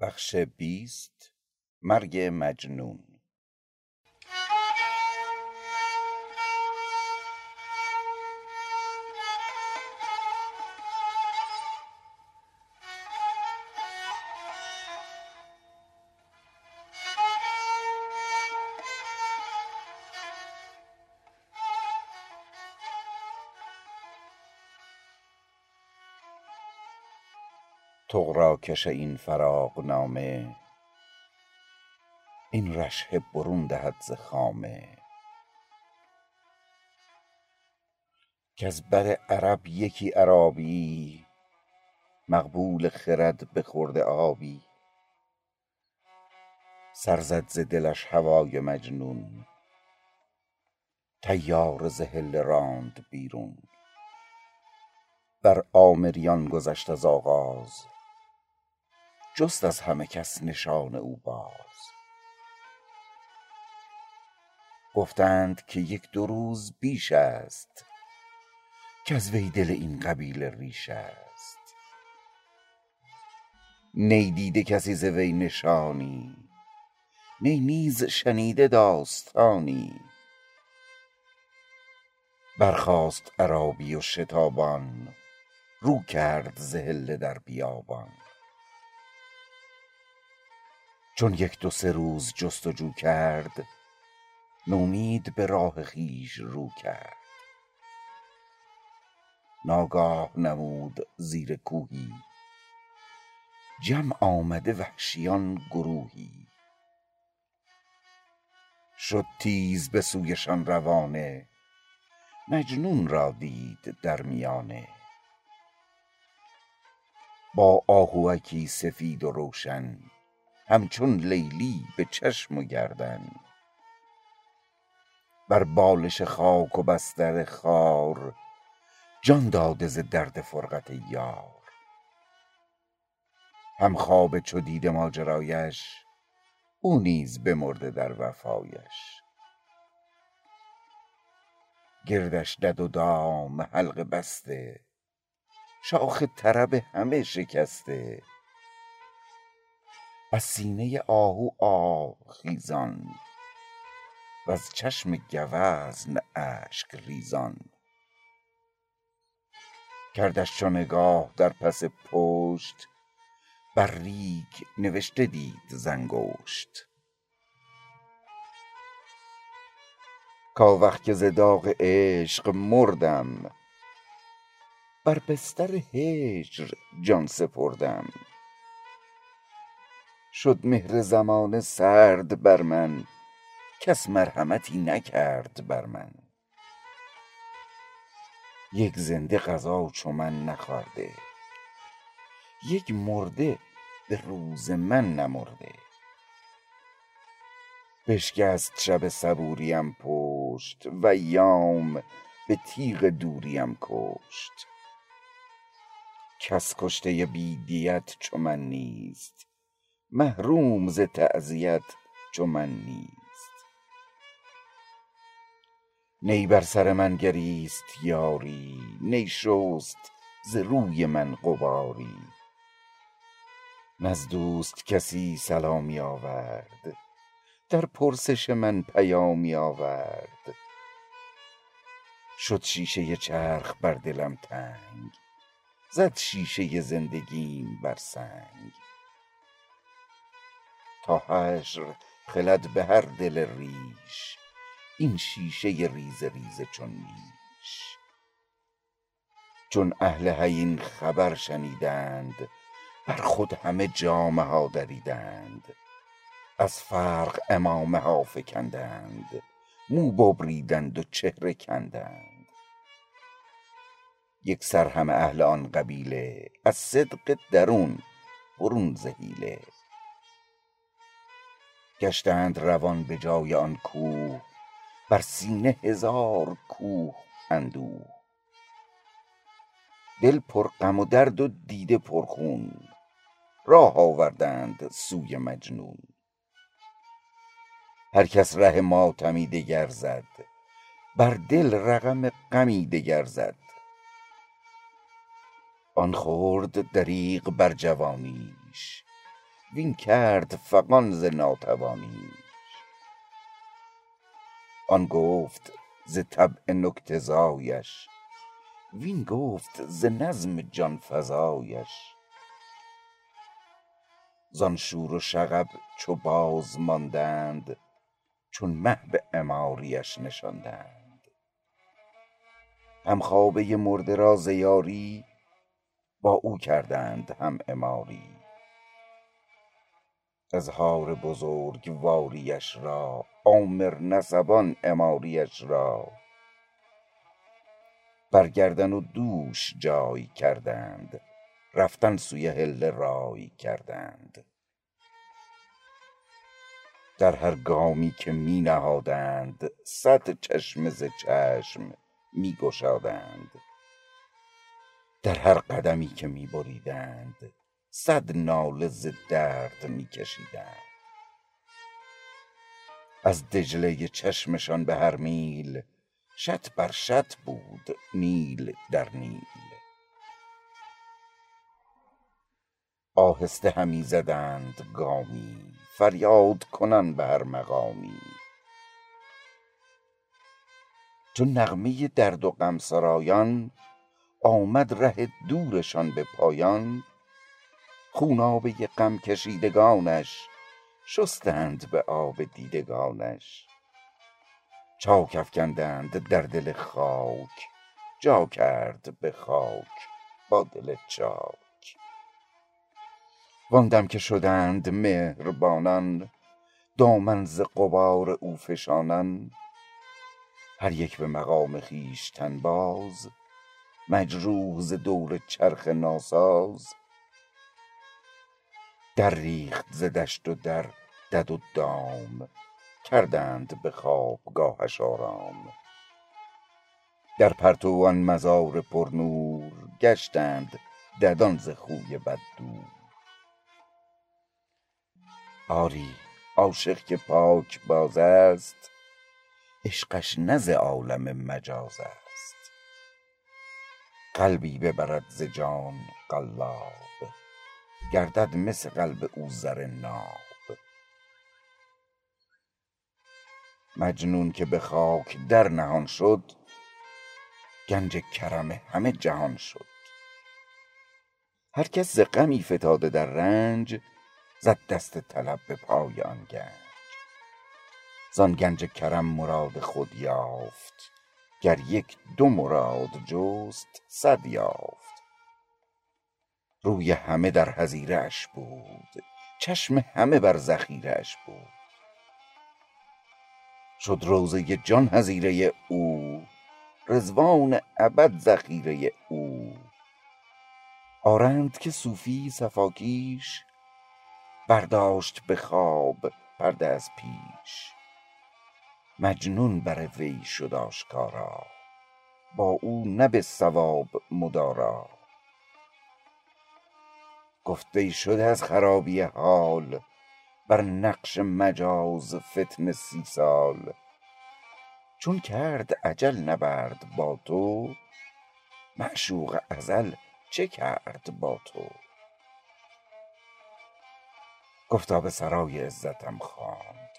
بخش بیست مرگ مجنون. طغراکش این فراقنامه این رشحه برون دهد ز خامه. کز بر عرب یکی عرابی مقبول خرد بخورده آبی. سر زد ز دلش هوای مجنون. طیاره ز راند بیرون. بر آمریان گذشت از آغاز. جست از همه کس نشان او باز. گفتند که یک دو روز بیش است کز وی دل این قبیله ریش است. نی دیده کسی ز وی نشانی نی نیز شنیده داستانی. برخاست عرابی و شتابان رو کرد ز حله در بیابان. چون یک دو سه روز جست و جو کرد نومید به راه خویش رو کرد. ناگاه نمود زیر کوهی جمع آمده وحشیان گروهی. شد تیز به سویشان روانه مجنون را دید در میانه. با آهوکی سفید و روشن همچون لیلی به چشم و گردن. بر بالش خاک و بستر خار جان داده ز درد فرقت یار. همخوابه چو دیده ماجرایش او نیز بمرده در وفایش. گردش دد و دام حلقه بسته شاخ طرب همه شکسته. از سینه آهو آه خیزان وز چشم گوزن اشک ریزان. کردش چو نگاه در پس پشت بر ریگ نوشته دید ز انگشت کاوخ که ز داغ عشق مردم بر بستر هجر جان سپردم. شد مهر زمانه سرد بر من. کس مرحمتی نکرد بر من. یک زنده غذا چو من نخورده. یک مرده به روز من نمرده. بشکست شب صبوریم پشت و ایام به تیغ دوریم کشت. کس کشته بی دیت چو من نیست. محروم ز تعزیت چو من نیست. نی بر سر من گریست یاری نی شست ز روی من غباری. نز دوست کسی سلامی آورد در پرسش من پیامی آورد. شد شیشه چرخ بر دلم تنگ زد شیشه زندگیم بر سنگ. حشر خلد به هر دل ریش. این شیشه ریزه ریزه چون نیش. چون اهل این خبر شنیدند بر خود همه جامه ها دریدند. از فرق عمامه ها فکندند مو ببریدند و چهره کندند. یکسر همه اهل آن قبیله از صدق درون برون ز حیله گشتند روان به جای آن کوه بر سینه هزار کوه اندوه. دل پر غم و درد و دیده پر خون راه آوردند سوی مجنون. هر کس ره ماتمی دگر زد بر دل رقم غمی دگر زد. آن خرد دریغ بر جوانیش وین کرد فغان ز ناتوانیش آن گفت ز طبع نکته زایش وین گفت ز نظم جان فزایش. زان شور و شغب چو باز ماندند چون مه به عماریش نشاندند. همخوابه مرده را ز با او کردند هم عماری. اظهار بزرگواریش را آمر نسبان عماریش را. بر گردن و دوش جای کردند رفتن سوی حله رای کردند. در هر گامی که می نهادند صد چشمه ز چشم می گشادند در هر قدمی که می بریدند صد ناله ز درد می کشیدند از دجله چشمشان به هر میل شط بر شط بود نیل در نیل. آهسته همی زدند گامی فریاد کنان به هر مقامی. چو نغمه درد و غم سرایان آمد ره دورشان به پایان. خونابه غم کشیدگانش شستند به آب دیدگانش. چاک افکندند در دل خاک جا کرد به خاک با دل چاک. وان دم که شدند مهربانان دامن ز غبار او فشانان. هر یک به مقام خویشتن باز مجروح ز دور چرخ ناساز. در ریخت ز دشت و در دد و دام کردند به خوابگاهش آرام. در پرتو آن مزار پرنور گشتند ددان ز خوی بد دور. آری عاشق که پاکباز است عشقش نه ز عالم مجاز است. قلبی ببرد ز جان قلاب. گردد مس قلب او زر ناب. مجنون که به خاک در نهان شد گنج کرم همه جهان شد. هر کس ز غمی فتاده در رنج زد دست طلب به پای آن گنج. زان گنج کرم مراد خود یافت گر یک دو مراد جست صد یافت. روی همه در حظیره اش بود. چشم همه بر ذخیره اش بود. شد روضه جان حظیره او رضوان ابد ذخیره او. آرند که صوفی صفا کیش برداشت به خواب پرده از پیش. مجنون بر وی شد آشکارا. با او نه به صواب مدارا. گفت ای شده از خرابی حال بر نقش مجاز فتنه سی سال. چون کرد اجل نبرد با تو معشوق ازل چه کرد با تو؟ گفتا به سرای عزتم خواند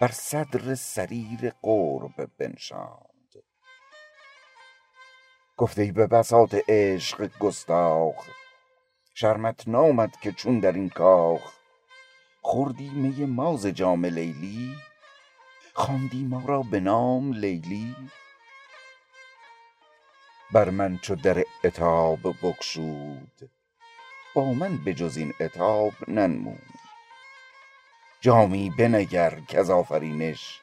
بر صدر سریر قرب بنشاند. گفت ای به بساط عشق گستاخ شرمت نامد که چون درین کاخ خوردی می ما ز جام لیلی خواندی ما را به نام لیلی. بر من چو در عتاب بگشود با من به جز این عتاب ننمود. جامی بنگر کز آفرینش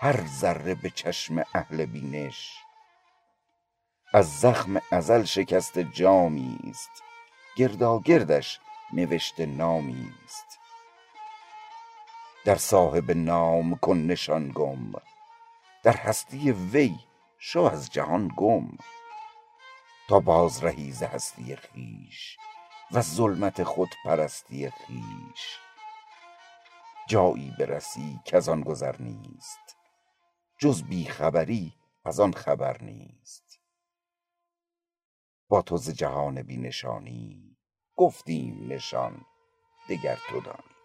هر ذره به چشم اهل بینش. از زخم ازل شکسته جامی است گرداگردش نوشته نامی است. در صاحب نام کن نشان گم در هستی وی شو از جهان گم. تا باز رهی ز هستی خویش وز ظلمت خودپرستی خویش. جایی برسی کز آن گذر نیست جز بی خبری از آن خبر نیست. با تو ز جهان بی نشانی گفتیم نشان دگر تو دانی.